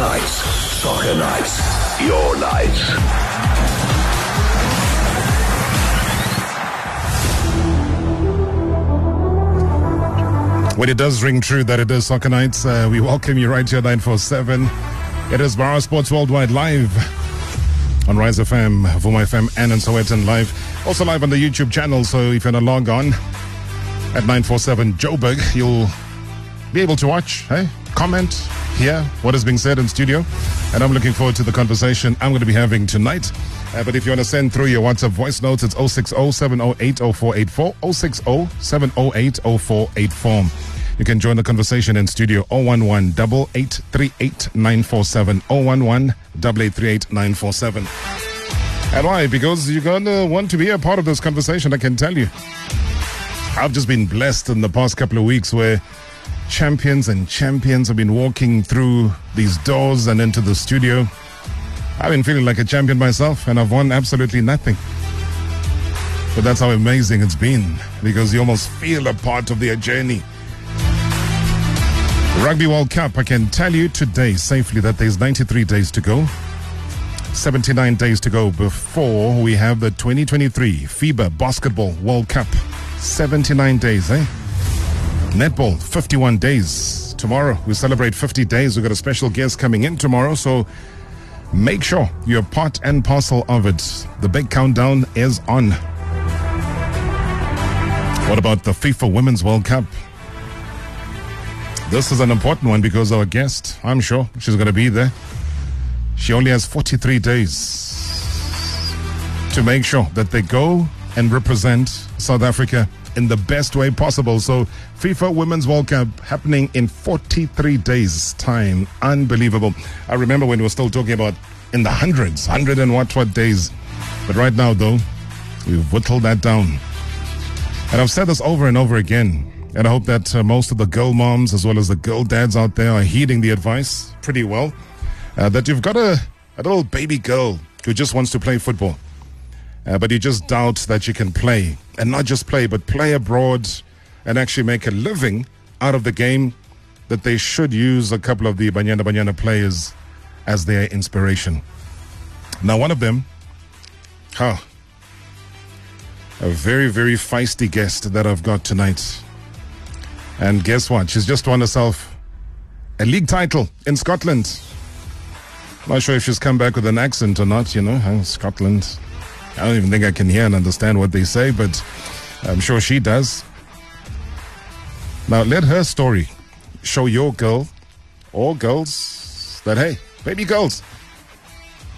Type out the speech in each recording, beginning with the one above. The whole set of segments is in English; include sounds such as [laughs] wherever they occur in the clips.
Nights. Soccer Nights. Your nights. When it does ring true that it is Soccer Nights, uh, we welcome you right here 947. It is Marawa Sports Worldwide live on Rise FM, Vuma FM, and in Sowetan live. Also live on the YouTube channel, so if you're to log on at 947 Joburg, you'll be able to watch, hey, comment, hear what is being said in studio. And I'm looking forward to the conversation I'm going to be having tonight. Uh, but if you want to send through your WhatsApp voice notes, it's 060 708 0484, 060 708 0484. You can join the conversation in studio 011 8838 947, 011 8838 947. And why? Because you're going to want to be a part of this conversation, I can tell you. I've just been blessed in the past couple of weeks where champions and champions have been walking through these doors and into the studio. I've been feeling like a champion myself, and I've won absolutely nothing. But that's how amazing it's been because you almost feel a part of their journey. Rugby World Cup, I can tell you today safely that there's 93 days to go. 79 days to go before we have the 2023 FIBA Basketball World Cup. 79 days, eh? Netball, 51 days. Tomorrow, we celebrate 50 days. We've got a special guest coming in tomorrow, so make sure you're part and parcel of it. The big countdown is on. What about the FIFA Women's World Cup? This is an important one because our guest, I'm sure she's going to be there. She only has 43 days to make sure that they go and represent South Africa in the best way possible. So, FIFA Women's World Cup happening in 43 days' time. Unbelievable. I remember when we were still talking about in the hundreds, hundred and what what days. But right now, though, we've whittled that down. And I've said this over and over again. And I hope that uh, most of the girl moms as well as the girl dads out there are heeding the advice pretty well. Uh, that you've got a, a little baby girl who just wants to play football. Uh, but you just doubt that you can play. And not just play, but play abroad and actually make a living out of the game. That they should use a couple of the Banyana Banyana players as their inspiration. Now, one of them, huh, a very, very feisty guest that I've got tonight. And guess what? She's just won herself a league title in Scotland. Not sure if she's come back with an accent or not, you know? Scotland. I don't even think I can hear and understand what they say, but I'm sure she does. Now, let her story show your girl or girls that, hey, baby girls,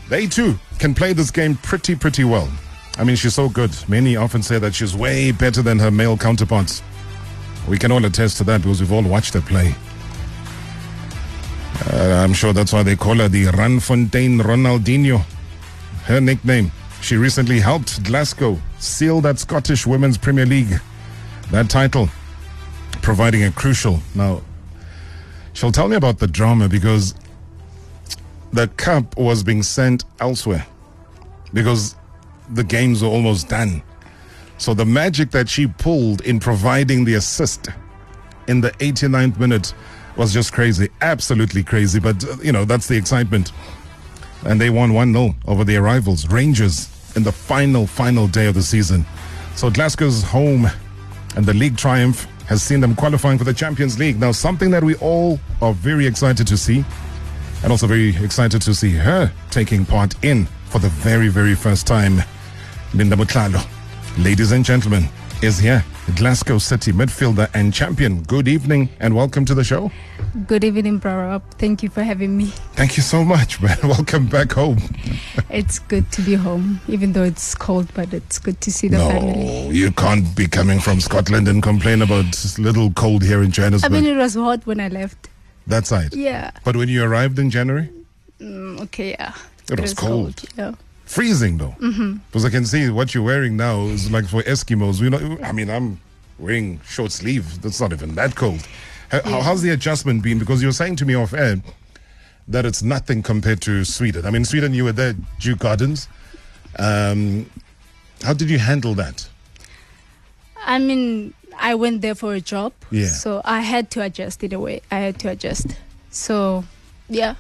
they too can play this game pretty, pretty well. I mean, she's so good. Many often say that she's way better than her male counterparts. We can all attest to that because we've all watched her play. Uh, I'm sure that's why they call her the Randfontein Ronaldinho. Her nickname. She recently helped Glasgow seal that Scottish Women's Premier League, that title, providing a crucial. Now, she'll tell me about the drama because the cup was being sent elsewhere because the games were almost done. So the magic that she pulled in providing the assist in the 89th minute was just crazy. Absolutely crazy. But, uh, you know, that's the excitement. And they won 1 0 over their rivals, Rangers, in the final, final day of the season. So Glasgow's home and the league triumph has seen them qualifying for the Champions League. Now, something that we all are very excited to see, and also very excited to see her taking part in for the very, very first time. Linda Motlhalo, ladies and gentlemen, is here. Glasgow City midfielder and champion. Good evening and welcome to the show. Good evening, Brarab. Thank you for having me. Thank you so much, man. [laughs] Welcome back home. [laughs] It's good to be home, even though it's cold, but it's good to see the no, family. you can't be coming from Scotland and complain about this little cold here in Johannesburg. I mean, it was hot when I left. that side. Yeah. But when you arrived in January, Mm, okay, yeah. It was cold. Yeah. Freezing though. Mm-hmm. Because I can see what you're wearing now is like for Eskimos. You know. I mean, I'm wearing short sleeve. That's not even that cold. How, Yeah. How's the adjustment been? Because you're saying to me off air that it's nothing compared to Sweden. I mean, Sweden, you were there, Djurgårdens. Um, how did you handle that? I mean, I went there for a job. Yeah. So I had to adjust in a way. I had to adjust. So, yeah.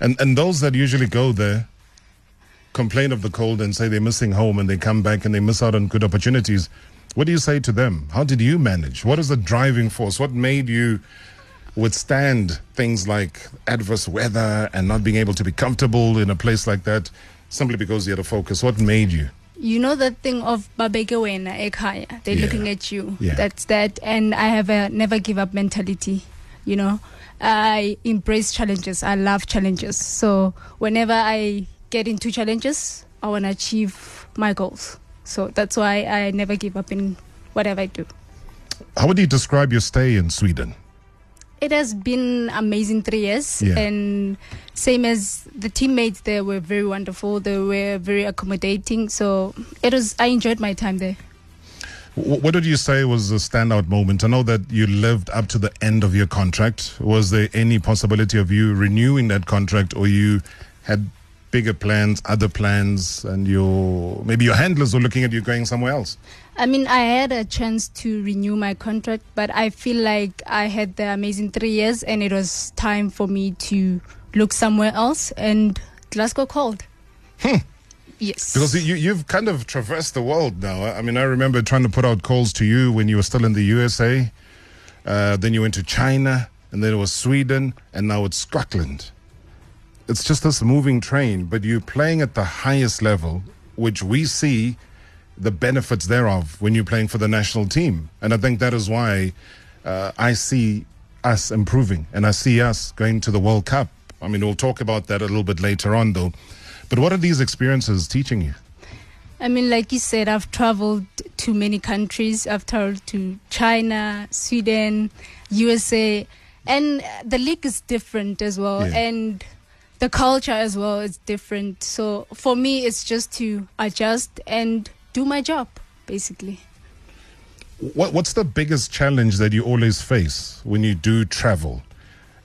And and those that usually go there complain of the cold and say they're missing home and they come back and they miss out on good opportunities. What do you say to them? How did you manage? What is the driving force? What made you withstand things like adverse weather and not being able to be comfortable in a place like that simply because you had a focus? What made you? You know the thing of babeke wena ekhaya. They're Yeah. looking at you. Yeah. That's that. And I have a never give up mentality. You know, I embrace challenges. I love challenges. So whenever I get into challenges, I want to achieve my goals. So that's why I never give up in whatever I do. How would you describe your stay in Sweden? It has been amazing three years, Yeah. and same as the teammates there were very wonderful. They were very accommodating. So it was. I enjoyed my time there. What did you say was a standout moment? I know that you lived up to the end of your contract. Was there any possibility of you renewing that contract, or you had bigger plans, other plans, and your maybe your handlers were looking at you going somewhere else? I mean, I had a chance to renew my contract, but I feel like I had the amazing three years, and it was time for me to look somewhere else. And Glasgow called. Yes. Because you, you've kind of traversed the world now. I mean, I remember trying to put out calls to you when you were still in the USA. Uh, then you went to China, and then it was Sweden, and now it's Scotland. It's just this moving train, but you're playing at the highest level, which we see the benefits thereof when you're playing for the national team. And I think that is why uh, I see us improving and I see us going to the World Cup. I mean, we'll talk about that a little bit later on, though. But what are these experiences teaching you? I mean, like you said, I've traveled to many countries. I've traveled to China, Sweden, USA, and the league is different as well, Yeah. and the culture as well is different. So for me, it's just to adjust and do my job, basically. What, what's the biggest challenge that you always face when you do travel?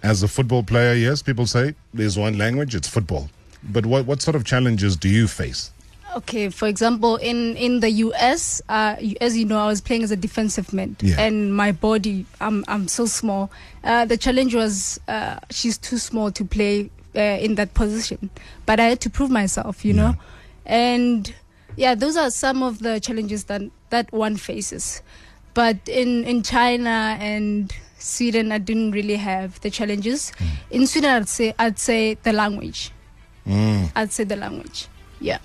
As a football player, yes, people say there's one language, it's football. But what, what sort of challenges do you face? Okay, for example, in in the US, uh, as you know, I was playing as a defensive mid, Yeah. and my body, I'm I'm so small. Uh, the challenge was uh, she's too small to play uh, in that position, but I had to prove myself, you know, and yeah, those are some of the challenges that that one faces. But in in China and Sweden, I didn't really have the challenges. In Sweden, I'd say I'd say the language. Mm. I'd say the language. Yeah,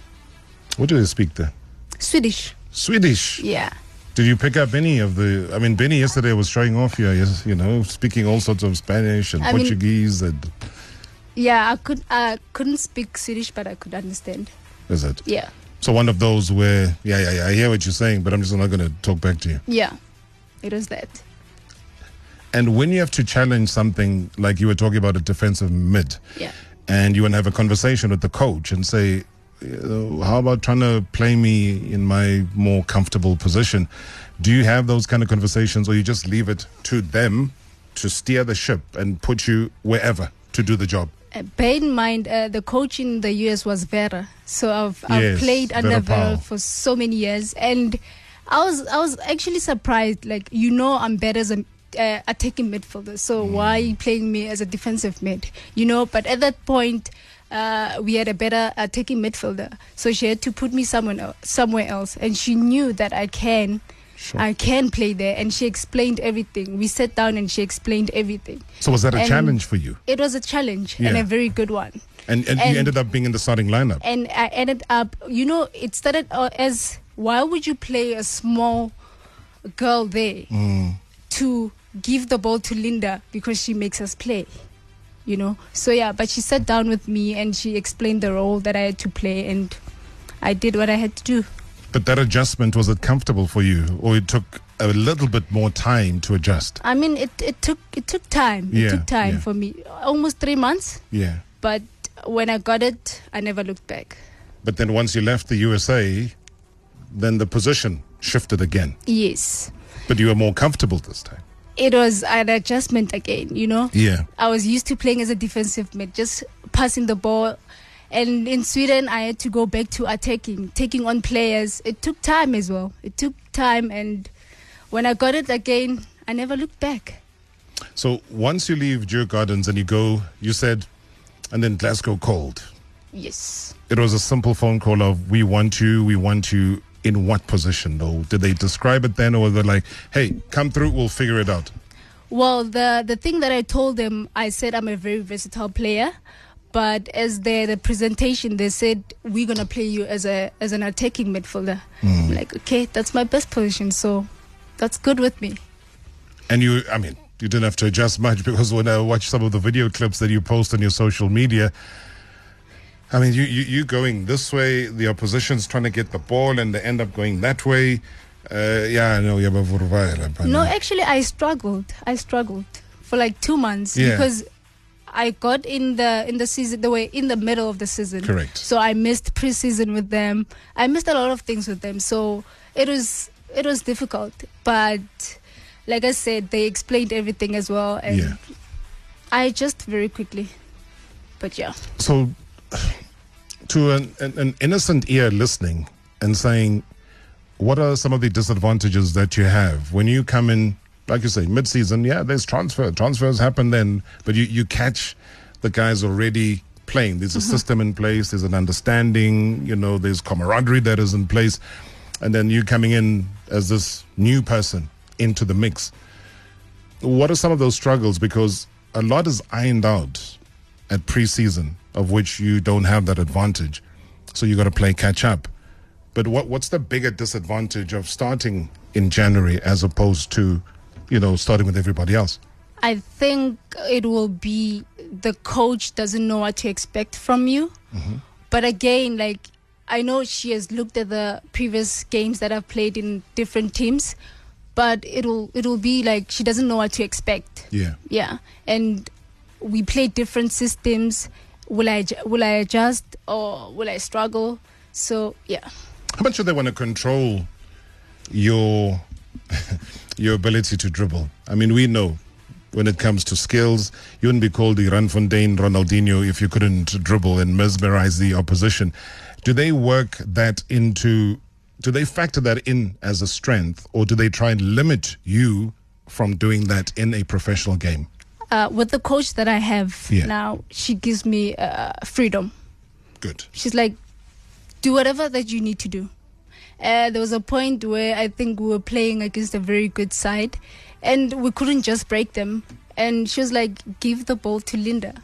What do they speak there? Swedish. Swedish. Yeah. Did you pick up any of the? I mean, Benny yesterday was showing off here, yes, you know, speaking all sorts of Spanish and I mean- Portuguese. and Yeah, I could I couldn't speak Swedish but I could understand. is it? Yeah. So one of those where, yeah, yeah, yeah, I hear what you're saying, but I'm just not going to talk back to you. Yeah. It was that. And when you have to challenge something like you were talking about a defensive mid, Yeah. and you want to have a conversation with the coach and say, uh, how about trying to play me in my more comfortable position? Do you have those kind of conversations, or you just leave it to them to steer the ship and put you wherever to do the job? Bear in mind, uh, the coach in the US was Vera, so I've, I've Yes, played under Vera Vera for so many years, and I was I was actually surprised. Like you know, I'm better as a uh, attacking midfielder, so Mm. why are you playing me as a defensive mid? You know, but at that point. Uh, we had a better attacking midfielder, so she had to put me somewhere somewhere else, and she knew that I can, I can play there, and she explained everything. We sat down and she explained everything. So was that a And- challenge for you? It was a challenge and a very good one. And, and, you ended up being in the starting lineup. And I ended up, you know, it started uh, as why would you play a small girl there to give the ball to Linda because she makes us play, you know? So, yeah, but she sat down with me and she explained the role that I had to play, and I did what I had to do. But that adjustment, was it comfortable for you, or it took a little bit more time to adjust? I mean, it, it took it took time. It Yeah, took time yeah. for me, almost three months. Yeah. But when I got it, I never looked back. But then once you left the USA, then the position shifted again. Yes. But you were more comfortable this time. it was an adjustment again, you know. Yeah. I was used to playing as a defensive mid, just passing the ball. And in Sweden, I had to go back to attacking, taking on players. It took time as well. It took time. And when I got it again, I never looked back. So once you leave Djurgårdens and you go, you said and then Glasgow called. Yes. It was a simple phone call of we want you, we want you in what position though? Did they describe it then or were they like, hey, come through, we'll figure it out? Well, the the thing that I told them, I said I'm a very versatile player, but as the the presentation, they said we're gonna play you as a as an attacking midfielder. I'm like, okay, that's my best position, so that's good with me. And you, I mean, you didn't have to adjust much because when I watch some of the video clips that you post on your social media, I mean, you, you, you going this way, the opposition's trying to get the ball and they end up going that way. Uh, yeah, I know. yeah, but No, actually, I struggled. I struggled for like two months Yeah. because I got in the in the season the way in the middle of the season. Correct. So I missed preseason with them. I missed a lot of things with them. So it was it was difficult, but like I said, they explained everything as well, and Yeah. I just very quickly. But yeah, So, to an, an, an innocent ear listening and saying, what are some of the disadvantages that you have when you come in, like you say, mid season? Yeah, there's transfer. Transfers happen then, but you, you catch the guys already playing. There's a mm-hmm. system in place, there's an understanding, you know, there's camaraderie that is in place. And then you coming in as this new person into the mix. What are some of those struggles? Because a lot is ironed out at preseason, of which you don't have that advantage. So you got to play catch up. But what what's the bigger disadvantage of starting in January as opposed to, you know, starting with everybody else? I think it will be the coach doesn't know what to expect from you. Mm-hmm. But again, like I know she has looked at the previous games that I've played in different teams, but it'll it'll be like she doesn't know what to expect. Yeah. Yeah, and we play different systems. Will I will I adjust or will I struggle? So yeah. How much do they want to control your [laughs] your ability to dribble? I mean, we know when it comes to skills, you wouldn't be called the Randfontein Ronaldinho if you couldn't dribble and mesmerize the opposition. Do they work that into? Do they factor that in as a strength, or do they try and limit you from doing that in a professional game? Uh, with the coach that I have Yeah. now, she gives me uh, freedom. Good. she's like, do whatever that you need to do. Uh, there was a point where I think we were playing against a very good side, and we couldn't just break them. And she was like, give the ball to Linda.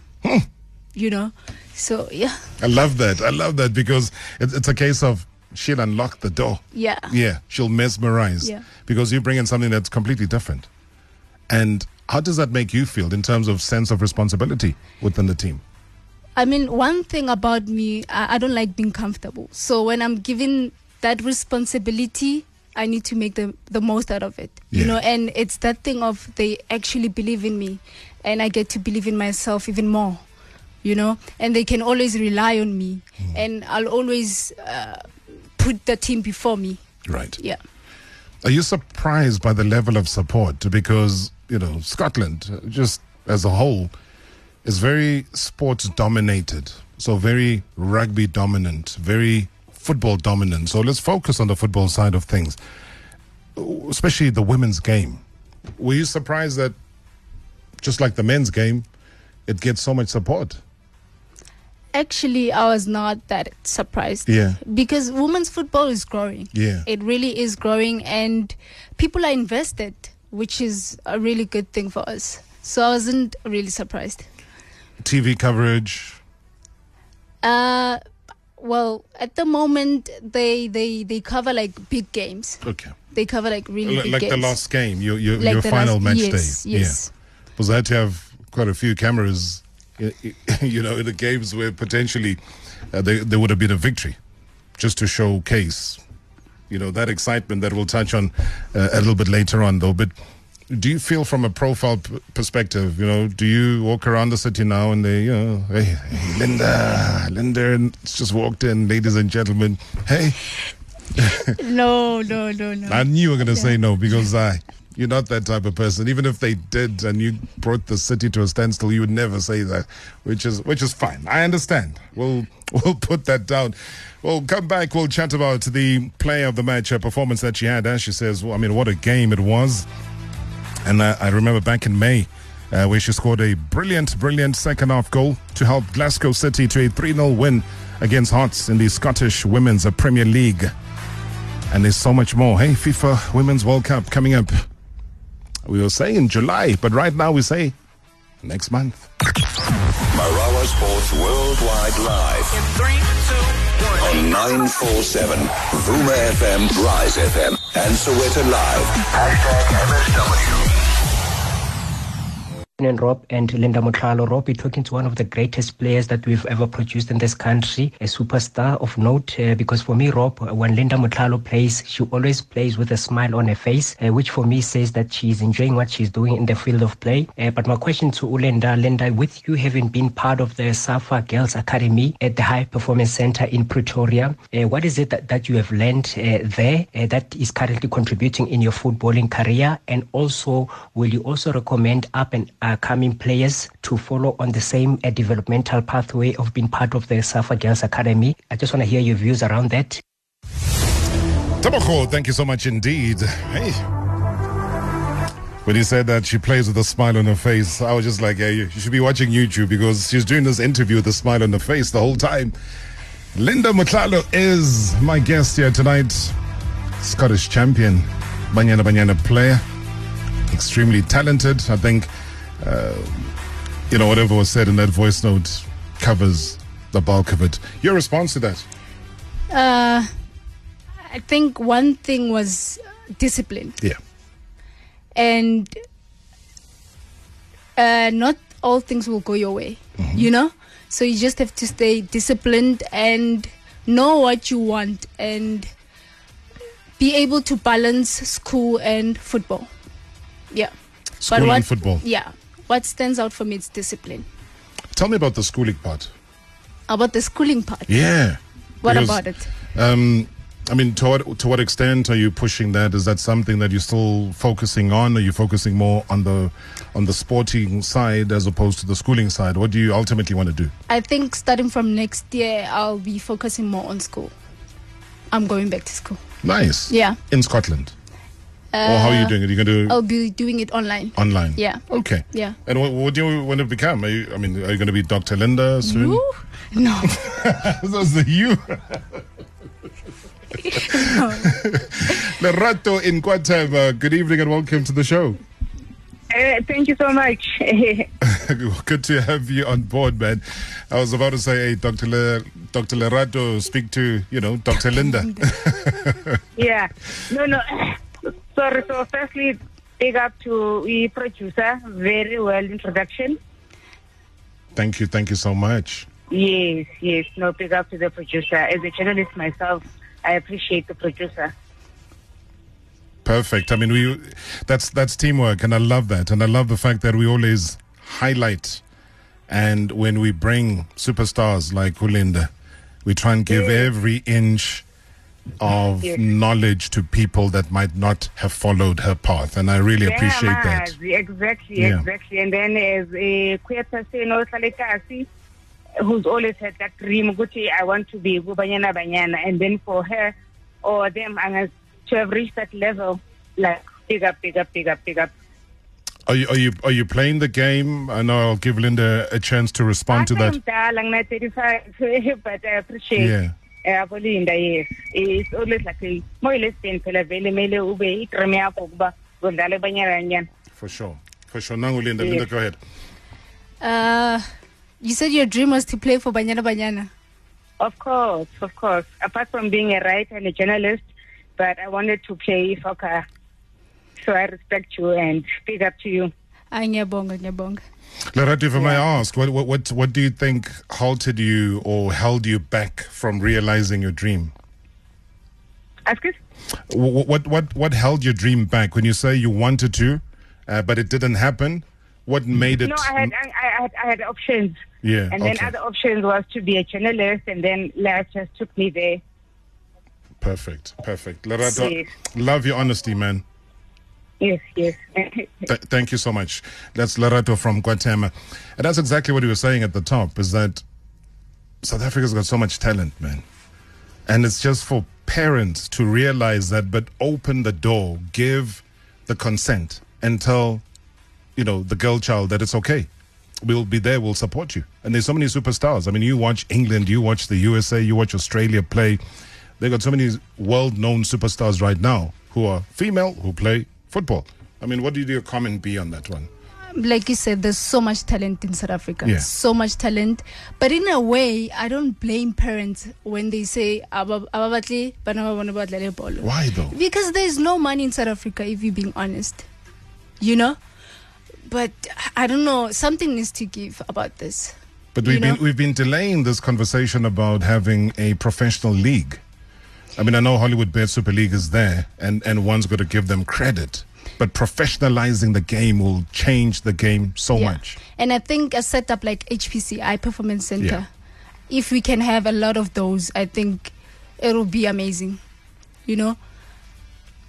you know? So, yeah. I love that. I love that because it, it's a case of she'll unlock the door. Yeah. Yeah, she'll mesmerize Yeah. because you bring in something that's completely different. And how does that make you feel in terms of sense of responsibility within the team? I mean, one thing about me, I, I don't like being comfortable. So when I'm given that responsibility, I need to make the the most out of it. Yeah. You know, and it's that thing of they actually believe in me, and I get to believe in myself even more. You know, and they can always rely on me, and I'll always uh, put the team before me. Right. Yeah. Are you surprised by the level of support? Because, you know, Scotland, uh, just as a whole, is very sports dominated. So very rugby dominant, very football dominant. So let's focus on the football side of things, especially the women's game. Were you surprised that, just like the men's game, it gets so much support? Actually, I was not that surprised. Yeah. Because women's football is growing. Yeah. It really is growing, and people are invested, which is a really good thing for us. So I wasn't really surprised. TV coverage. Uh, well, at the moment, they they they cover like big games. Okay. They cover like really L- big like games. the last game, your, your, Like your final last- match yes, day. Yes. Yeah. Because I had to have quite a few cameras, [laughs] you know, in the games where potentially uh, there, there would have been a victory just to showcase, you know, that excitement that we'll touch on uh, a little bit later on, though. But do you feel from a profile p- perspective, you know, do you walk around the city now and they, you know, hey, hey Linda, Linda, and just walked in, ladies and gentlemen, hey, [laughs] No, no, no, no. I knew you were going to say no because I, you're not that type of person. Even if they did and you brought the city to a standstill, you would never say that, which is which is fine. I understand. We'll [laughs] we'll put that down. We'll come back. We'll chat about the player of the match uh, performance that she had. As she says, well, I mean, what a game it was. And uh, I remember back in May, uh, where she scored a brilliant, brilliant second half goal to help Glasgow City to a 3 0 win against Hearts in the Scottish Women's Premier League. And there's so much more. Hey, FIFA Women's World Cup coming up. We will say in July, but right now we say next month. Marawa Sports Worldwide Live In three, two, one. On 947 Vuma FM, Rise FM, and Sowetan Live. Hashtag MSW. And Rob and Linda Motlhalo. Rob, you're talking to one of the greatest players that we've ever produced in this country, a superstar of note. Uh, because for me, Rob, when Linda Motlhalo plays, she always plays with a smile on her face, uh, which for me says that she's enjoying what she's doing in the field of play. Uh, but my question to Linda, Linda, with you having been part of the Safa Girls Academy at the High Performance Center in Pretoria, uh, what is it that, that you have learned uh, there uh, that is currently contributing in your footballing career? And also, will you also recommend up and uh, coming players to follow on the same uh, developmental pathway of being part of the Safa Girls Academy? I just want to hear your views around that. Tabako, thank you so much indeed. Hey. When he said that she plays with a smile on her face, I was just like, yeah, you should be watching YouTube because she's doing this interview with a smile on her face the whole time. Linda Motlhalo is my guest here tonight. Scottish champion, Banyana Banyana player, extremely talented. I think, uh, you know, whatever was said in that voice note covers the bulk of it. Your response to that? Uh, I think one thing was discipline, Yeah. and uh, not all things will go your way. You know, so you just have to stay disciplined and know what you want and be able to balance school and football. Yeah. School and what, football. Yeah. What stands out for me is discipline. Tell me about the schooling part. About the schooling part. Yeah. What Because, about it? Um, I mean, to what, to what extent are you pushing that? Is that something that you're still focusing on? Are you focusing more on the on the sporting side as opposed to the schooling side? What do you ultimately want to do? I think starting from next year, I'll be focusing more on school. I'm going back to school. Nice. Yeah. In Scotland. Or how are you Uh, doing it? You're going to do I'll be doing it online. online? Yeah. Okay. Yeah. And what, what do you want to become? Are you, I mean, are you going to be Dr. Linda soon? Ooh, no. [laughs] [laughs] That's the you. [laughs] Lerato in Quatema. Good evening and welcome to the show. Uh, thank you so much. Good to have you on board, man. I was about to say, hey, Dr. Le, Dr. Lerato, speak to, you know, Dr. Linda. yeah. No, no. Sorry. So, firstly, big up to the producer. Very well introduction. thank you, thank you so much. Yes, yes. No, big up to the producer. As a journalist myself, I appreciate the producer. Perfect. I mean, we that's that's teamwork, and I love that, and I love the fact that we always highlight, and when we bring superstars like Ulinda, we try and give every inch of knowledge to people that might not have followed her path, and I really appreciate that. Exactly, Yeah. exactly. And then as a queer person, also like Kasi, who's always had that dream, Gucci, I want to be Banyana Banyana. And then for her or them, and to have reached that level, like big up, big up, big up, big up. Are you are you are you playing the game? I know I'll give Linda a chance to respond to that. I'm darling, not 35, [laughs] but I appreciate. Yeah. Yeah, yes. It's always like a more or less been phela vele mele ube idream yakho ukuba udlale banyana banyana. For sure, for sure. Nangu Linda, Linda, go ahead. Uh, you said your dream was to play for Banyana Banyana. Of course, of course. Apart from being a writer and a journalist, but I wanted to play soccer. So I respect you and speak up to you. Ah, ngiyabonga, ngiyabonga. Lerato, if I may ask, what, what what what do you think halted you or held you back from realizing your dream? Ask us? What what what, what held your dream back when you say you wanted to, uh, but it didn't happen? What made it? No, I had, I, I had, I had options. Yeah, And then okay. other options was to be a journalist, and then life just took me there. Perfect, perfect. Lerato, Yes. love your honesty, man. Yes, yes. Th- thank you so much. That's Lerato from Guatemala. And that's exactly what he was saying at the top is that South Africa's got so much talent, man. And it's just for parents to realize that, but open the door, give the consent, and tell you know, the girl child that it's okay. We'll be there, we'll support you. And there's so many superstars. I mean, you watch England, you watch the USA, you watch Australia play. They've got so many world known superstars right now who are female who play football. I mean, what did your comment be on that one? Um, like you said, there's so much talent in South Africa. Yeah. So much talent. But in a way, I don't blame parents when they say, "Aba- ababatli, bana ba bona ba dlale bolo." Why though? Because there's no money in South Africa, if you're being honest. You know? But I don't know, something needs to give about this. But we've You know? been we've been delaying this conversation about having a professional league. I mean, I know Hollywood Bet Super League is there, and and one's got to give them credit. But professionalizing the game will change the game so Yeah. much. And I think a setup like HPC, High Performance Center, Yeah. if we can have a lot of those, I think it'll be amazing. You know?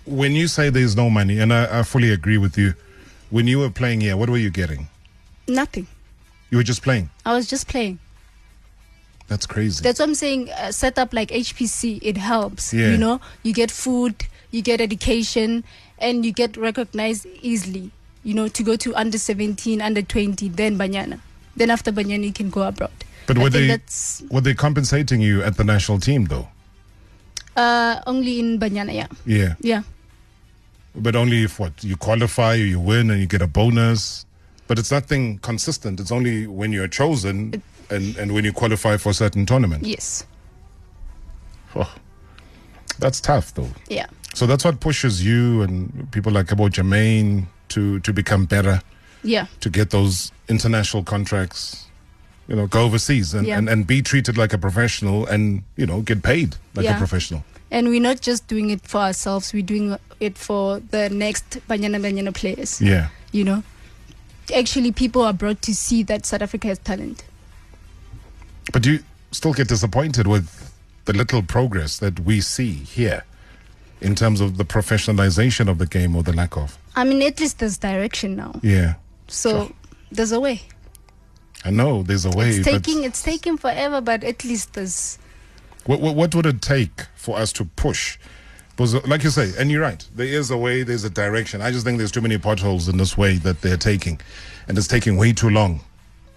When you say there's no money, and I, I fully agree with you, when you were playing here, what were you getting? Nothing. You were just playing. I was just playing. That's crazy. That's what I'm saying. Set up like HPC, it helps. Yeah. You know, you get food, you get education, and you get recognized easily. You know, to go to under 17, under 20, then Banyana. Then after Banyana, you can go abroad. but were they that's were they compensating you at the national team though? uh, only in Banyana, yeah. Yeah. Yeah. But only if what you qualify or you win and you get a bonus. But it's nothing consistent. It's only when you're chosen and, and when you qualify for certain tournament. Yes. Oh, that's tough though. Yeah. So that's what pushes you and people like Cabo Jermaine to, to become better, Yeah. to get those international contracts, you know, go overseas and, Yeah. and, and be treated like a professional and, you know, get paid like a professional. And we're not just doing it for ourselves, we're doing it for the next Banyana Banyana players. Yeah. You know? Actually, people are brought to see that South Africa has talent. But do you still get disappointed with the little progress that we see here in terms of the professionalization of the game or the lack of? I mean, at least there's direction now. Yeah. So Sure. there's a way. I know there's a way. it's but taking it's taking forever, but at least there's what, what, what would it take for us to push? Because, like you say, and you're right, there is a way, there's a direction. I just think there's too many potholes in this way that they're taking, and it's taking way too long.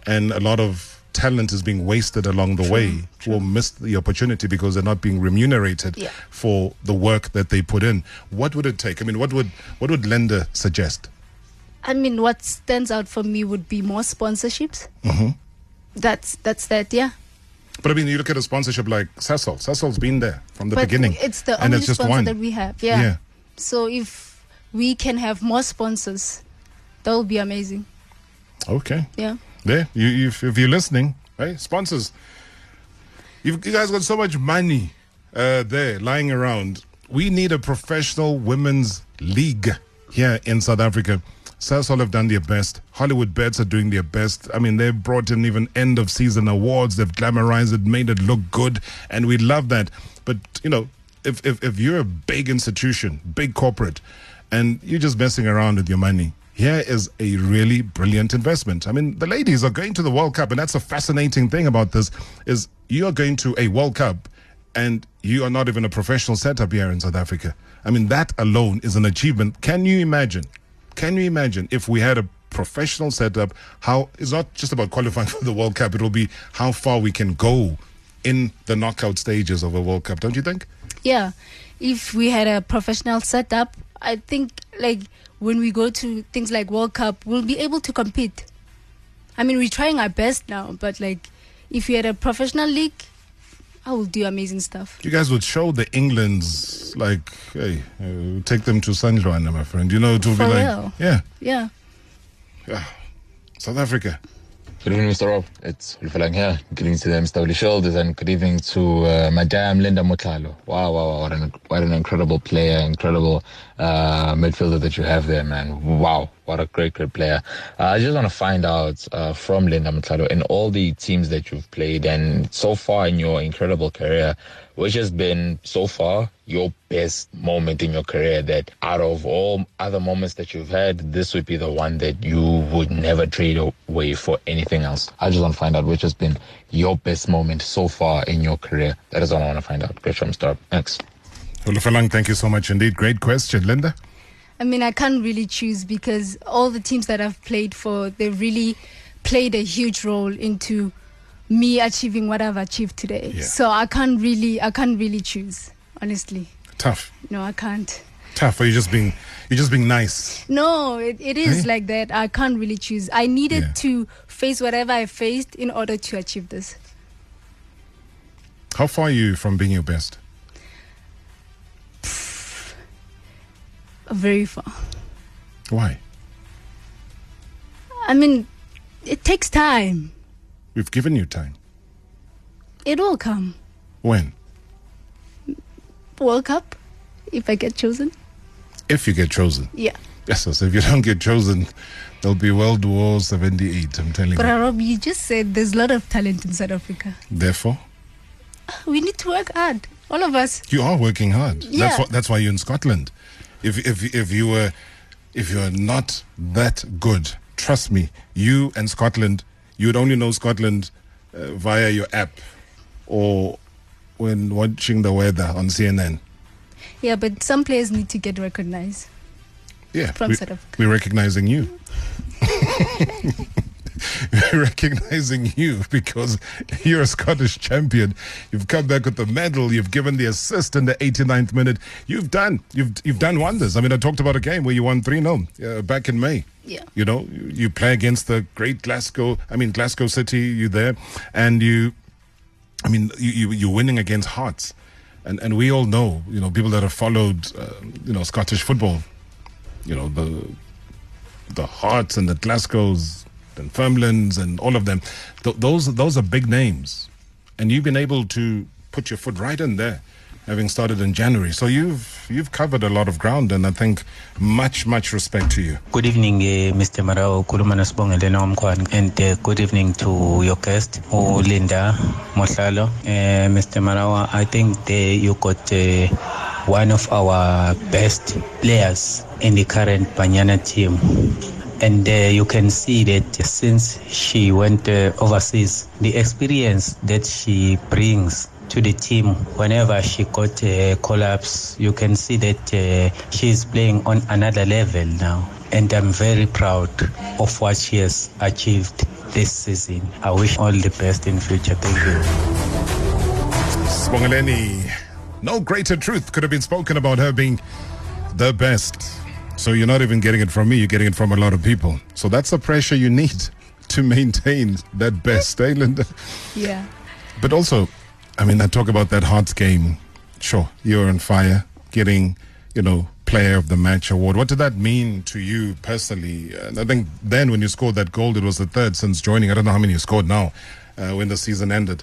And a lot of talent is being wasted along the way. Will miss the opportunity because they're not being remunerated Yeah. for the work that they put in. What would it take? I mean, what would what would Linda suggest? I mean, what stands out for me would be more sponsorships. Mm-hmm. That's that's that, yeah. But I mean, you look at a sponsorship like Sasol. Sasol's been there from the but beginning, it's the and only it's just sponsor one. that we have, yeah. Yeah. So if we can have more sponsors, that would be amazing. Okay. Yeah. There, you, if, if you're listening, right, sponsors, you've, you guys got so much money uh, there lying around. We need a professional women's league here in South Africa. Sasol have done their best. Hollywood Bets are doing their best. I mean, they've brought in even end of season awards. They've glamorized it, made it look good, and we love that. But you know, if if, if you're a big institution, big corporate, and you're just messing around with your money, here is a really brilliant investment. I mean, the ladies are going to the World Cup, and that's a fascinating thing about this is you are going to a World Cup, and you are not even a professional setup here in South Africa. I mean, that alone is an achievement. Can you imagine? Can you imagine if we had a professional setup? How it's not just about qualifying [laughs] for the World Cup; it will be how far we can go in the knockout stages of a World Cup. Don't you think? Yeah. If we had a professional setup, I think like when we go to things like World Cup, we'll be able to compete. I mean, we're trying our best now, but like if we had a professional league, I will do amazing stuff. You guys would show the England's like, hey, uh, take them to San Juan, my friend. You know, it will For be like, real? yeah, Yeah. South Africa. Good evening, Mr. Rob. It's Ulfalang here. Good evening to the MSW Shoulders and good evening to uh, Madame Linda Motlhalo. Wow, wow, wow. What an, what an incredible player, incredible uh, midfielder that you have there, man. Wow. What a great, great player. Uh, I just want to find out uh, from Linda Motlhalo in all the teams that you've played and so far in your incredible career, which has been so far your best moment in your career that out of all other moments that you've had, this would be the one that you would never trade away for anything else. I just want to find out which has been your best moment so far in your career. That is all I want to find out. Great from start. Thanks. Olufalang, thank you so much indeed. Great question, Linda. I mean, I can't really choose because all the teams that I've played for, they really played a huge role into me achieving what I've achieved today. Yeah. So I can't really, I can't really choose, honestly. Tough. No, I can't. Tough. Or you just being you're just being nice. No, it, it is Eh? like that. I can't really choose. I needed Yeah. to face whatever I faced in order to achieve this. How far are you from being your best? Very far. Why? I mean, it takes time. We've given you time. It will come. When? World Cup, if I get chosen. If you get chosen. Yeah. Yes, yes. If you don't get chosen, there'll be World War 78. I'm telling But you. But Rob, you just said there's a lot of talent in South Africa. Therefore, We need to work hard. All of us. you are working hard. That's Yeah. That's why you're in Scotland. If if if you were if you're not that good, trust me, you and Scotland, you would only know Scotland uh, via your app or when watching the weather on CNN. Yeah, but some players need to get recognized. Yeah, From we, South Africa. we're recognizing you. [laughs] [laughs] recognizing you because you're a Scottish champion. You've come back with the medal. You've given the assist in the 89th minute. You've done. You've you've done wonders. I mean, I talked about a game where you won 3 0 uh, back in May. Yeah. You know, you, you play against the great Glasgow. I mean, Glasgow City. You there, and you. I mean, you, you you're winning against Hearts, and and we all know, you know, people that have followed, uh, you know, Scottish football. You know the the Hearts and the Glasgows and Firmlands and all of them. Th- those those are big names, and you've been able to put your foot right in there, having started in January. So you've you've covered a lot of ground, and I think much much respect to you. Good evening, uh, Mr. Marawa, noSibongile and uh, good evening to your guest, Linda Motlhalo. Uh, Mr. Marawa, I think the, you got uh, one of our best players in the current Banyana team. And uh, you can see that since she went uh, overseas, the experience that she brings to the team whenever she got a collapse you can see that uh, she's playing on another level now. And i'm very proud of what she has achieved this season. I wish all the best in future. Thank you. Spongaleni, no greater truth could have been spoken about her being the best. So you're not even getting it from me, you're getting it from a lot of people. So that's the pressure you need to maintain that best, eh, Linda? Yeah. But also, I mean, I talk about that Hearts game. Sure, you're on fire, getting, you know, player of the match award. What did that mean to you personally? And I think then when you scored that goal, it was the third since joining. I don't know how many you scored now uh, when the season ended.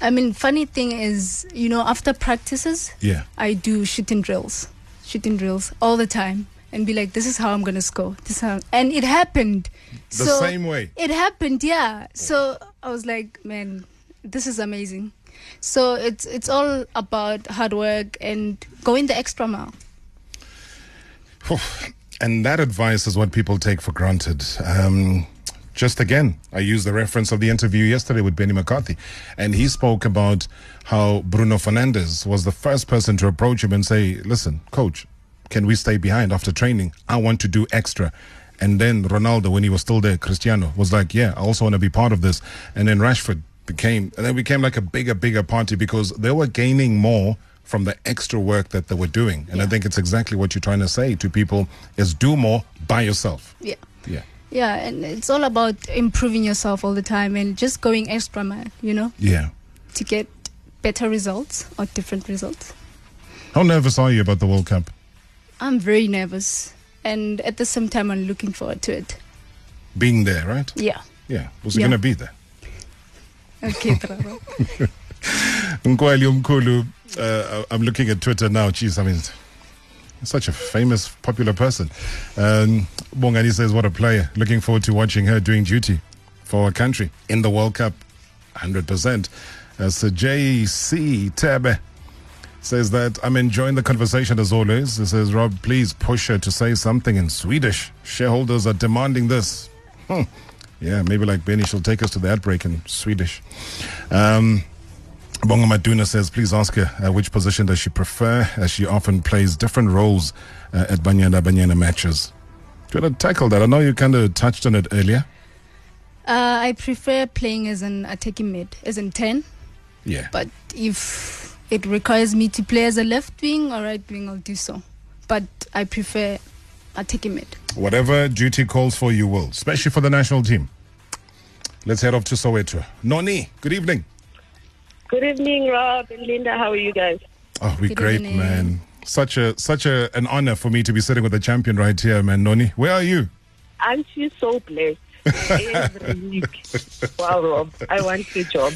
I mean, funny thing is, you know, after practices, Yeah. I do shooting drills, shooting drills all the time, and be like, "This is how I'm gonna score." This how, and it happened. The so same way. It happened, yeah. So I was like, "Man, this is amazing." So it's it's all about hard work and going the extra mile. [sighs] And that advice is what people take for granted. Um, just again, I used the reference of the interview yesterday with Benny McCarthy, and he spoke about how Bruno Fernandes was the first person to approach him and say, Listen, coach, can we stay behind after training? I want to do extra. And then Ronaldo, when he was still there, Cristiano, was like, Yeah, I also want to be part of this. And then Rashford became, and then became like a bigger, bigger party because they were gaining more from the extra work that they were doing. And I think it's exactly what you're trying to say to people is do more by yourself. Yeah. Yeah. Yeah, and it's all about improving yourself all the time and just going extra mile, you know, Yeah. to get better results or different results. How nervous are you about the World Cup? I'm very nervous, and at the same time, I'm looking forward to it. Being there, right? Yeah. Yeah. Was it Yeah. going to be there? Okay. Nkwali [laughs] Umkulu, uh, I'm looking at Twitter now. Jeez, I mean, such a famous, popular person. Um, Bongani says, what a player. Looking forward to watching her doing duty for our country in the World Cup. 100%. Uh, so JC Tebe says that I'm enjoying the conversation as always. He says, Rob, please push her to say something in Swedish. Shareholders are demanding this. Hmm. Yeah, maybe like Benny, she'll take us to the ad break in Swedish. Um, Bonga Maduna says, please ask her uh, which position does she prefer, as she often plays different roles uh, at Banyana Banyana matches. Do you want to tackle that? I know you kind of touched on it earlier. Uh, I prefer playing as an attacking mid, as in 10. Yeah. But if it requires me to play as a left wing or right wing, I'll do so. But I prefer attacking mid. Whatever duty calls for, you will, especially for the national team. Let's head off to Soweto. Noni, good evening. Good evening, Rob and Linda. How are you guys? Oh, we're Good great, evening. man. Such a such a an honor for me to be sitting with the champion right here, man. Noni, where are you? Aren't you so blessed? Every [laughs] week. Wow, Rob. I want your job.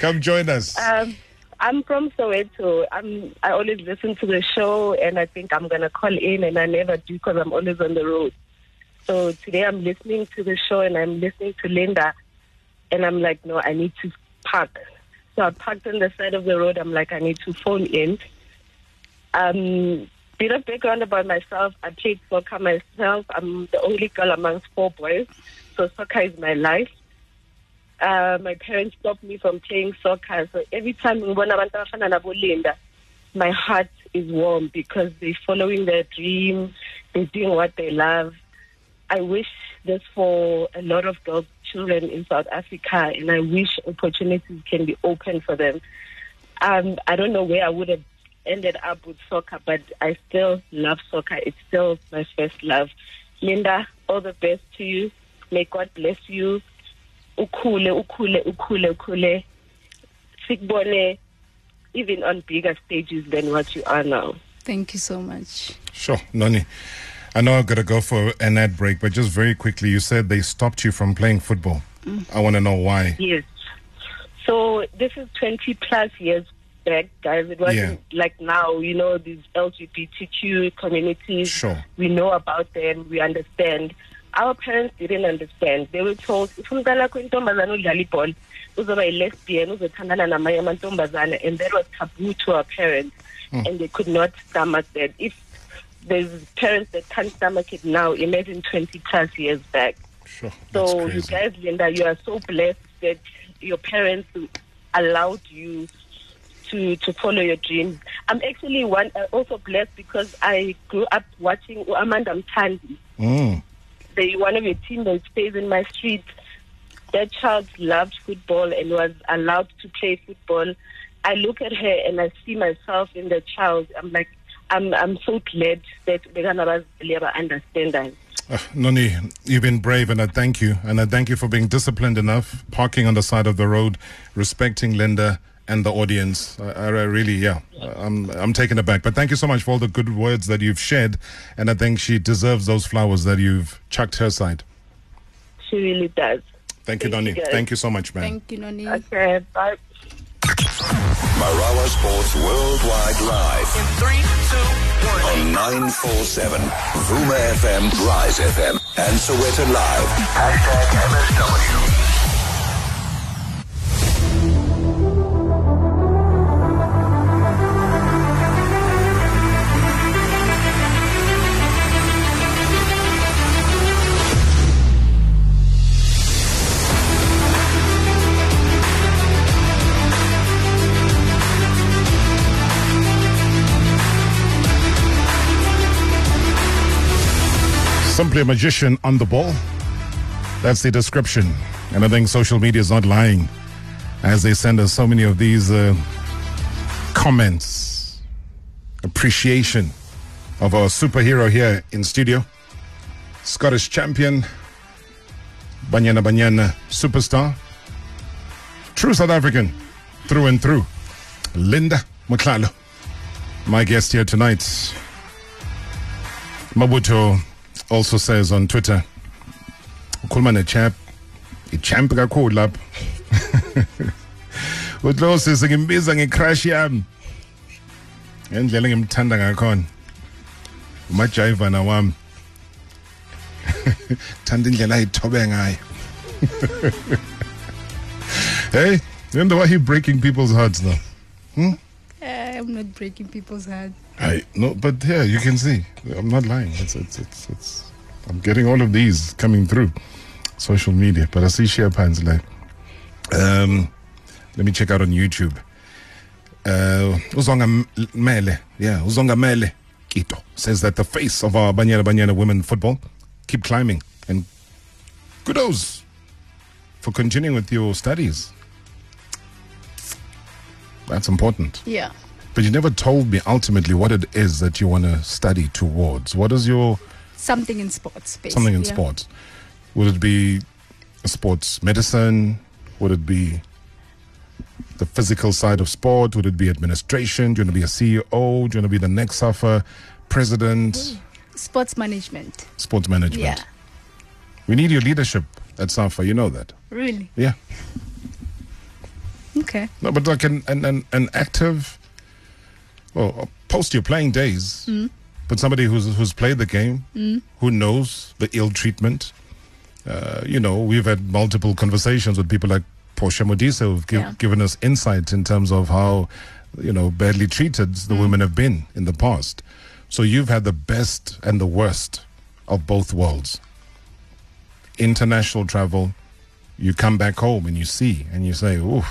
Come join us. um, I'm from Soweto. I'm, I always listen to the show, and I think I'm going to call in, and I never do because I'm always on the road. So today I'm listening to the show, and I'm listening to Linda, and I'm like, no, I need to park. So I parked on the side of the road. I'm like, I need to phone in. Um, bit of background about myself. I played soccer myself. I'm the only girl amongst four boys, so soccer is my life. Uh, my parents stopped me from playing soccer, so every time ngibona abantu abafana nabo Linda, my heart is warm because they're following their dream, they're doing what they love. I wish this for a lot of girl children in South Africa, and I wish opportunities can be open for them. Um, I don't know where I would have ended up with soccer, but I still love soccer. It's still my first love. Linda, all the best to you. May God bless you. Ukule, ukule, ukule, ukule. Sikbone, even on bigger stages than what you are now. Thank you so much. Sure, Noni. I know I've got to go for an ad break, but just very quickly, you said they stopped you from playing football. Mm. I want to know why. Yes. So this is 20 plus years back, guys. It wasn't like now, you know, these LGBTQ communities. Sure. We know about them. We understand. Our parents didn't understand. They were told, if umntwana wakho intombazane udlala ibhola, uzoba yi-lesbian, uzothandana namanye amantombazane. And that was taboo to our parents. And they could not stomach that. If there's parents that can't stomach it now, imagine 20 plus years back. Sure. So you guys, Linda, you are so blessed that your parents allowed you to to follow your dreams. I'm actually one uh, also blessed because I grew up watching Amanda Mthandi, Mm. The one of your team that stays in my street. That child loved football and was allowed to play football. I look at her and I see myself in the child. I'm like, I'm I'm so glad that they're gonna understand that. Uh, Noni, you've been brave, and I thank you. And I thank you for being disciplined enough, parking on the side of the road, respecting Linda and the audience. I, I really, yeah, I'm, I'm taken aback. But thank you so much for all the good words that you've shared. And I think she deserves those flowers that you've chucked her side. She really does. Thank you, Thank Noni. you. Thank you so much, man. Thank you, Noni. Okay, bye. Marawa Sports Worldwide Live In three, two, one. on 947 Vuma FM, Rise FM, and Sowetan Live. Hashtag MSW. Simply a magician on the ball. That's the description. And I think social media is not lying as they send us so many of these uh, comments, appreciation of our superhero here in studio, Scottish champion, Banyana Banyana superstar, true South African through and through, Linda Motlhalo, my guest here tonight. Mabuto also says on Twitter, ukhuluma ne-chap i-champ kakhulu lapho. [laughs] Uthi sisi ngimbiza nge-crush yami. Ngendlela engimthanda ngakhona. Umajayivana wami. [laughs] Thanda indlela ayithobe ngayo. [laughs] Hey you wonder why he breaking people's hearts now? Uh, I'm not breaking people's hearts. I no, but yeah, you can see. I'm not lying. It's it's it's, it's I'm getting all of these coming through social media, but I see share pans like. Um, let me check out on YouTube. Uh, Uzongamele, yeah, Uzongamele Kito says that the face of our Banyana Banyana women football keep climbing and kudos for continuing with your studies. That's important. Yeah. But you never told me ultimately what it is that you want to study towards. What is your Something in sports. Basically. something in yeah. sports? Would it be sports medicine? Would it be the physical side of sport? Would it be administration? Do you want to be a CEO? Do you want to be the next SAFA president? Sports management. Sports management. Yeah. We need your leadership at SAFA. You know that. Really? Yeah. Okay. No, but like an an, an, an active, well, post your playing days, Mm. but somebody who's who's played the game, who knows the ill treatment. Uh, you know, we've had multiple conversations with people like Portia Modise who've gi- Yeah. given us insight in terms of how, you know, badly treated the Mm. women have been in the past. So you've had the best and the worst of both worlds. International travel, you come back home and you see and you say, "Ooh,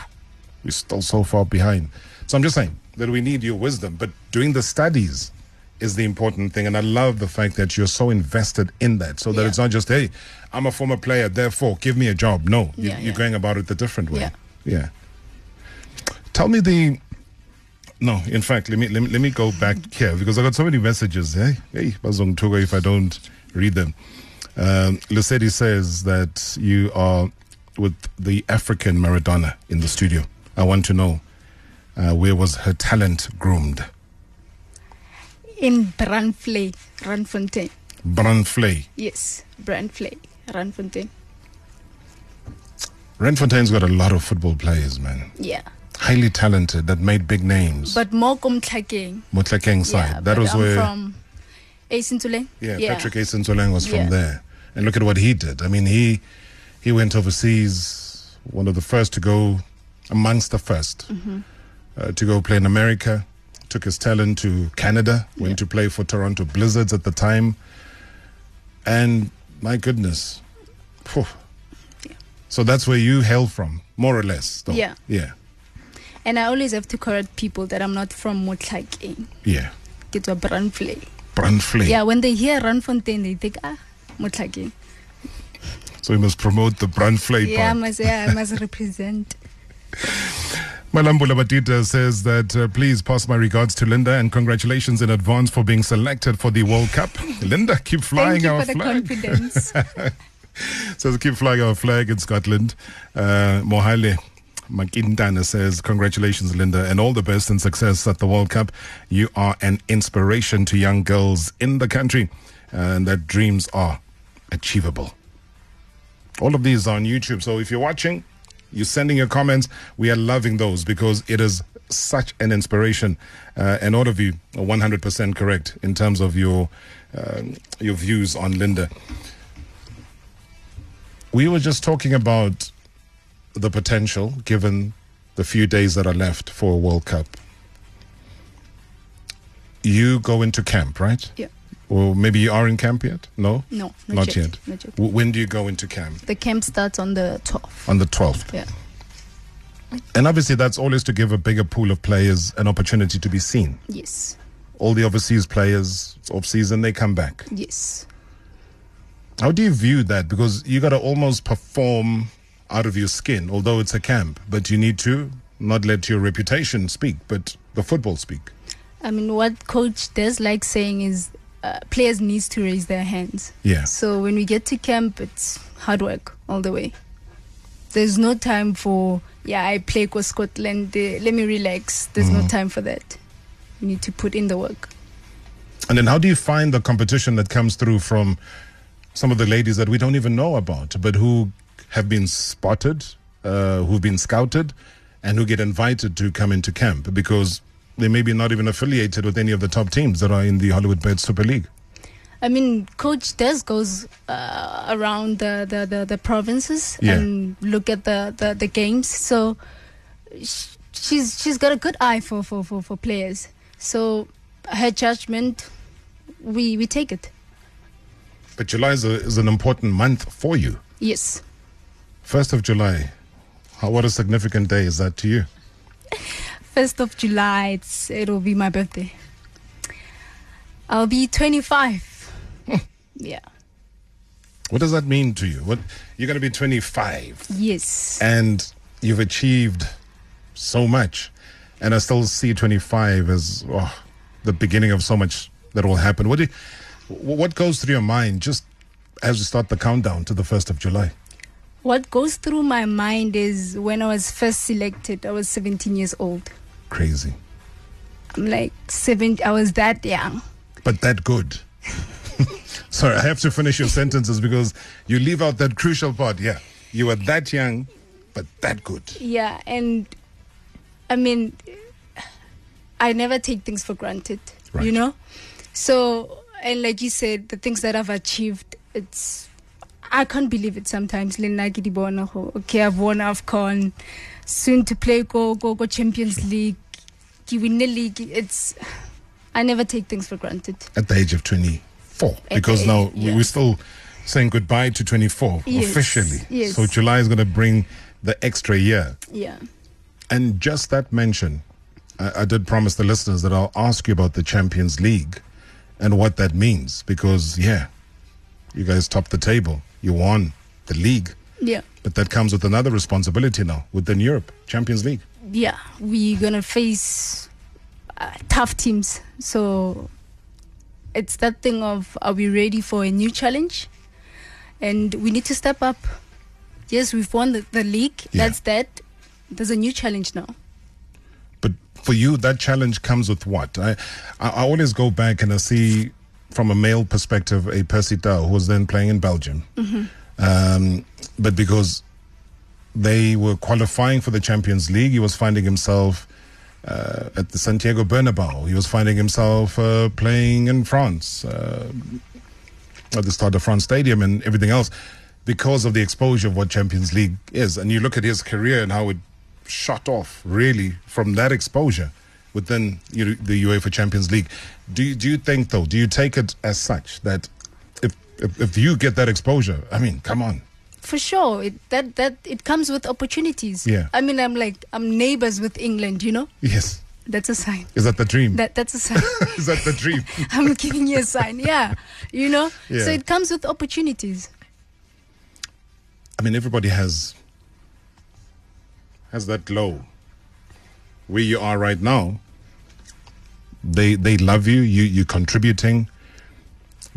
we're still so far behind." So I'm just saying that we need your wisdom, but doing the studies is the important thing, and I love the fact that you're so invested in that, so that Yeah. it's not just, "Hey, I'm a former player, therefore give me a job." No, you, Yeah, you're going about it the different way. Yeah. yeah. Tell me the. No, in fact, let me let me, let me go back here because I got so many messages. Hey, hey, if I don't read them. Um, Lucedi says that you are with the African Maradona in the studio. I want to know uh, where was her talent groomed? In Brandvlei, Randfontein. Brandvlei. Yes, Brandvlei, Randfontein. Randfontein's got a lot of football players, man. Yeah. Highly talented that made big names. But more Komtlakeng. Mohlakeng side. Yeah, that was I'm where from Asintule. Yeah, Patrick Ace Ntsoelengoe was from Yeah. there. And look at what he did. I mean, he he went overseas, one of the first to go, amongst the 1st Mm-hmm. Uh, to go play in America. Took his talent to Canada, went to play for Toronto Blizzards at the time. And my goodness. phew. So that's where you hail from, more or less. Though. Yeah. Yeah. And I always have to correct people that I'm not from Mohlakeng. Yeah. Get to Brandvlei. Brandvlei. Yeah, when they hear Randfontein, they think, ah, Mohlakeng. So we must promote the Brandvlei Yeah, I must, yeah, I must [laughs] represent. Malambula Batita says that uh, please pass my regards to Linda and congratulations in advance for being selected for the World Cup. [laughs] Linda, keep flying Thank you our for the flag. confidence. [laughs] says keep flying our flag in Scotland. Uh, Mohale Makintana says congratulations, Linda, and all the best and success at the World Cup. You are an inspiration to young girls in the country, and that dreams are achievable. All of these are on YouTube. So if you're watching, you're sending your comments. We are loving those because it is such an inspiration. Uh, and all of you are 100% correct in terms of your um your views on Linda. We were just talking about the potential given the few days that are left for a World Cup. You go into camp, right? Yeah. Or maybe you are in camp yet? No? No, not, Not yet. yet. Not yet. W- When do you go into camp? The camp starts on the 12th. On the 12th. Yeah. And obviously, that's always to give a bigger pool of players an opportunity to be seen. Yes. All the overseas players, off season, they come back. Yes. How do you view that? Because you got to almost perform out of your skin, although it's a camp, but you need to not let your reputation speak, but the football speak. I mean, what coach does like saying is uh, players needs to raise their hands. Yeah. So when we get to camp, it's hard work all the way. There's no time for yeah, I play for Scotland. Uh, let me relax. There's Mm. no time for that. You need to put in the work. And then how do you find the competition that comes through from some of the ladies that we don't even know about, but who have been spotted, uh, who've been scouted, and who get invited to come into camp because they may be not even affiliated with any of the top teams that are in the Hollywood Bet Super League? I mean, coach Des goes uh, around the, the, the, the provinces Yeah. and look at the, the, the games. So she's she's got a good eye for, for, for, for players. So her judgment, we we take it. But July is, a, is an important month for you. Yes. First of July. How, what a significant day is that to you? [laughs] First of July, it's it'll be my birthday. I'll be 25. [laughs] yeah. What does that mean to you? What you're going to be 25 Yes. and you've achieved so much, and I still see 25 as oh, the beginning of so much that will happen. What do you, what goes through your mind just as you start the countdown to the first of July? What goes through my mind is when I was first selected, I was 17 years old. Crazy, I'm like seven. I was that young. but that good. [laughs] Sorry, I have to finish your sentences because you leave out that crucial part. Yeah, you were that young, but that good. Yeah, and I mean, I never take things for granted, Right. you know? So, and like you said, the things that I've achieved, it's, I can't believe it sometimes. Lena Gidibona, ho, okay, I've won AFCON, soon to play Go, Go, Go Champions League, ki win the league. It's, I never take things for granted. at the age of 24 because the now yeah. we're still saying goodbye to 24 Yes, officially yes. so july is going to bring the extra year Yeah. and just that mention I, I did promise the listeners that i'll ask you about the champions league and what that means because yeah you guys topped the table you won the league Yeah. but that comes with another responsibility now within europe champions league yeah, we're gonna face uh, tough teams. So it's that thing of are we ready for a new challenge? And we need to step up. Yes, we've won the, the league. Yeah. That's that. There's a new challenge now. But for you, that challenge comes with what? I, I I always go back and I see, from a male perspective, a Percy Tau who was then playing in Belgium. Um, but because they were qualifying for the Champions League, he was finding himself uh, at the Santiago Bernabeu. He was finding himself uh, playing in France, uh, at the Stade de France Stadium and everything else because of the exposure of what Champions League is. And you look at his career and how it shot off really from that exposure within you the UEFA Champions League. Do you, do you think though? Do you take it as such that if, if you get that exposure, I mean, come on, For sure, it, that that it comes with opportunities. Yeah. I mean, I'm like I'm neighbors with England. You know, yes, that's a sign. is that the dream? That that's a sign. [laughs] is that the dream? [laughs] I'm giving you a sign. Yeah, you know. Yeah. So it comes with opportunities. I mean, everybody has has that glow. Where you are right now, they they love you. You you're contributing,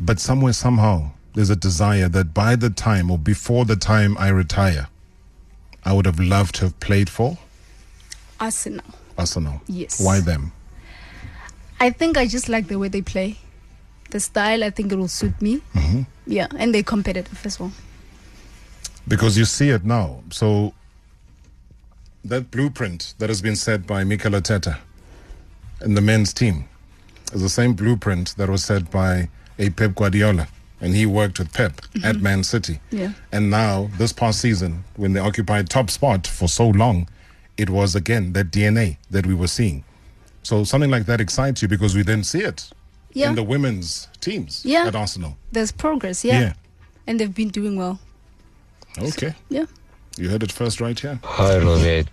but somewhere somehow there's a desire that by the time or before the time I retire, I would have loved to have played for Arsenal. Arsenal. Yes. Why them? I think I just like the way they play. The style, I think it will suit me. Mm-hmm. Yeah, and they're competitive as well. Because you see it now. So that blueprint that has been set by Mikel Arteta and the men's team is the same blueprint that was set by a Pep Guardiola. And he worked with Pep at mm-hmm. Man City. Yeah. And now, this past season, when they occupied top spot for so long, it was again that DNA that we were seeing. So something like that excites you because we didn't see it Yeah. in the women's teams Yeah. at Arsenal. There's progress, yeah. Yeah. And they've been doing well. Okay. Yeah. You heard it first right here. Hi, Robert.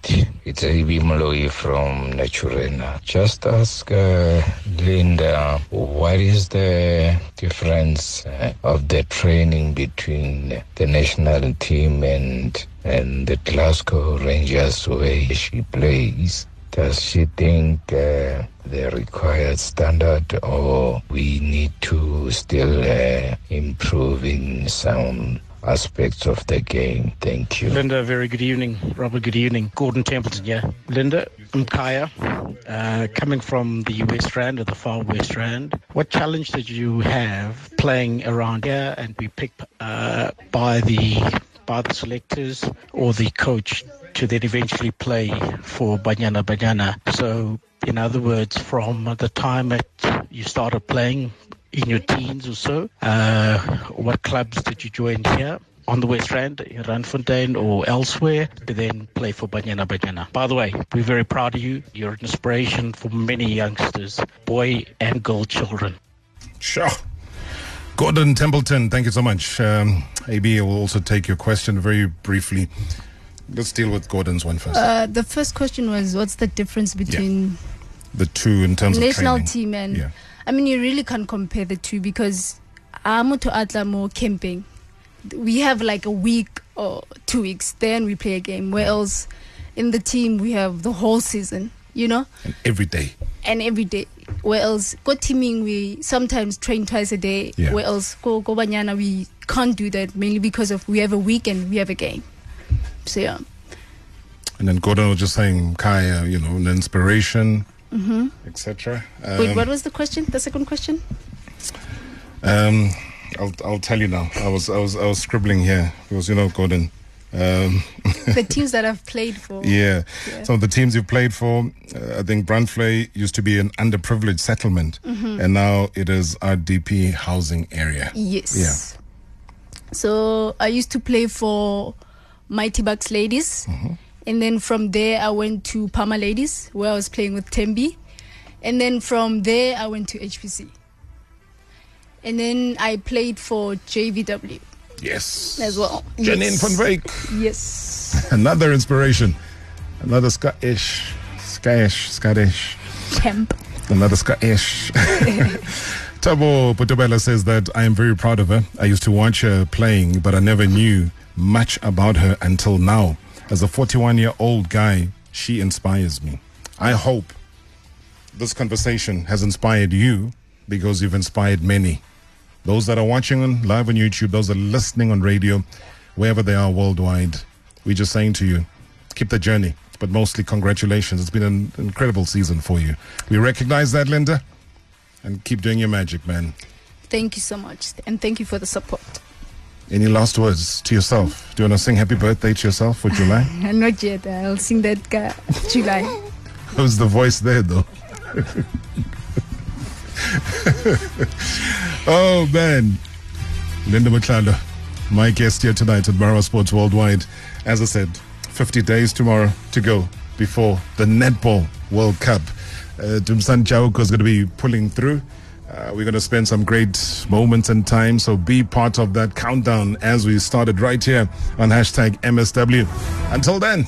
It's A.B. Malloy from Naturena. Just ask uh, Linda, what is the difference uh, of the training between the national team and and the Glasgow Rangers where she plays? Does she think uh, the required standard, or we need to still uh, improve in some aspects of the game? Thank you. Linda, very good evening. Robert, good evening. Gordon Templeton, yeah. Linda, I'm Kaya, uh, coming from the West Rand or the far West Rand. What challenge did you have playing around here and be picked uh, by the by the selectors or the coach to then eventually play for Banyana Banyana? So, in other words, from the time that you started playing in your teens or so, uh, what clubs did you join here? On the West Rand, in Randfontein or elsewhere, to then play for Banyana Banyana. By the way, we're very proud of you. You're an inspiration for many youngsters, boy and girl children. Sure. Gordon Templeton, thank you so much. Um, AB will also take your question very briefly. Let's deal with Gordon's one first. Uh, the first question was, what's the difference between the two in terms of national team and? Yeah. I mean, you really can't compare the two because I'm to Atlamo camping. We have like a week or two weeks, then we play a game. Where else in the team we have the whole season, you know, And every day. and every day. Where else go teaming we sometimes train twice a day. Yeah. Where else go go banyana we can't do that mainly because of we have a week and we have a game. So yeah. And then Gordon was just saying, Kaya, uh, you know, an inspiration, hmm etc. Wait, what was the question? The second question? Um, I'll I'll tell you now. I was I was I was scribbling here because you know Gordon. Um, [laughs] the teams that I've played [laughs] for. yeah. Yeah. some of the teams you've played for. Uh, I think Brandvlei used to be an underprivileged settlement, Mhm. and now it is RDP housing area. Yes. Yeah. So I used to play for Mighty Bucks Ladies. Mm-hmm. And then from there, I went to Parma Ladies, where I was playing with Tembi. And then from there, I went to HPC. And then I played for JVW Yes. as well. Janine Yes. van Wyk. Yes. [laughs] Another inspiration. Another Scottish, Scottish, Scottish. Champ. Another Scottish. [laughs] Tabo Potobela says that I am very proud of her. I used to watch her playing, but I never knew much about her until now. As a 41 year old guy, she inspires me. I hope this conversation has inspired you because you've inspired many. Those that are watching on live on YouTube, those that are listening on radio, wherever they are worldwide, we're just saying to you, keep the journey. But mostly, congratulations. It's been an incredible season for you. We recognize that, Linda, and keep doing your magic, man. Thank you so much. And thank you for the support. Any last words to yourself? Do you want to sing happy birthday to yourself for July? [laughs] Not yet. I'll sing that July. Who's the voice there, though? [laughs] oh, man. Linda Motlhalo, my guest here tonight at Marawa Sports Worldwide. As I said, 50 days tomorrow to go before the Netball World Cup. Uh, Dumsan Chauko is going to be pulling through. Uh, we're going to spend some great moments and time, so be part of that countdown as we started right here on hashtag MSW. Until then,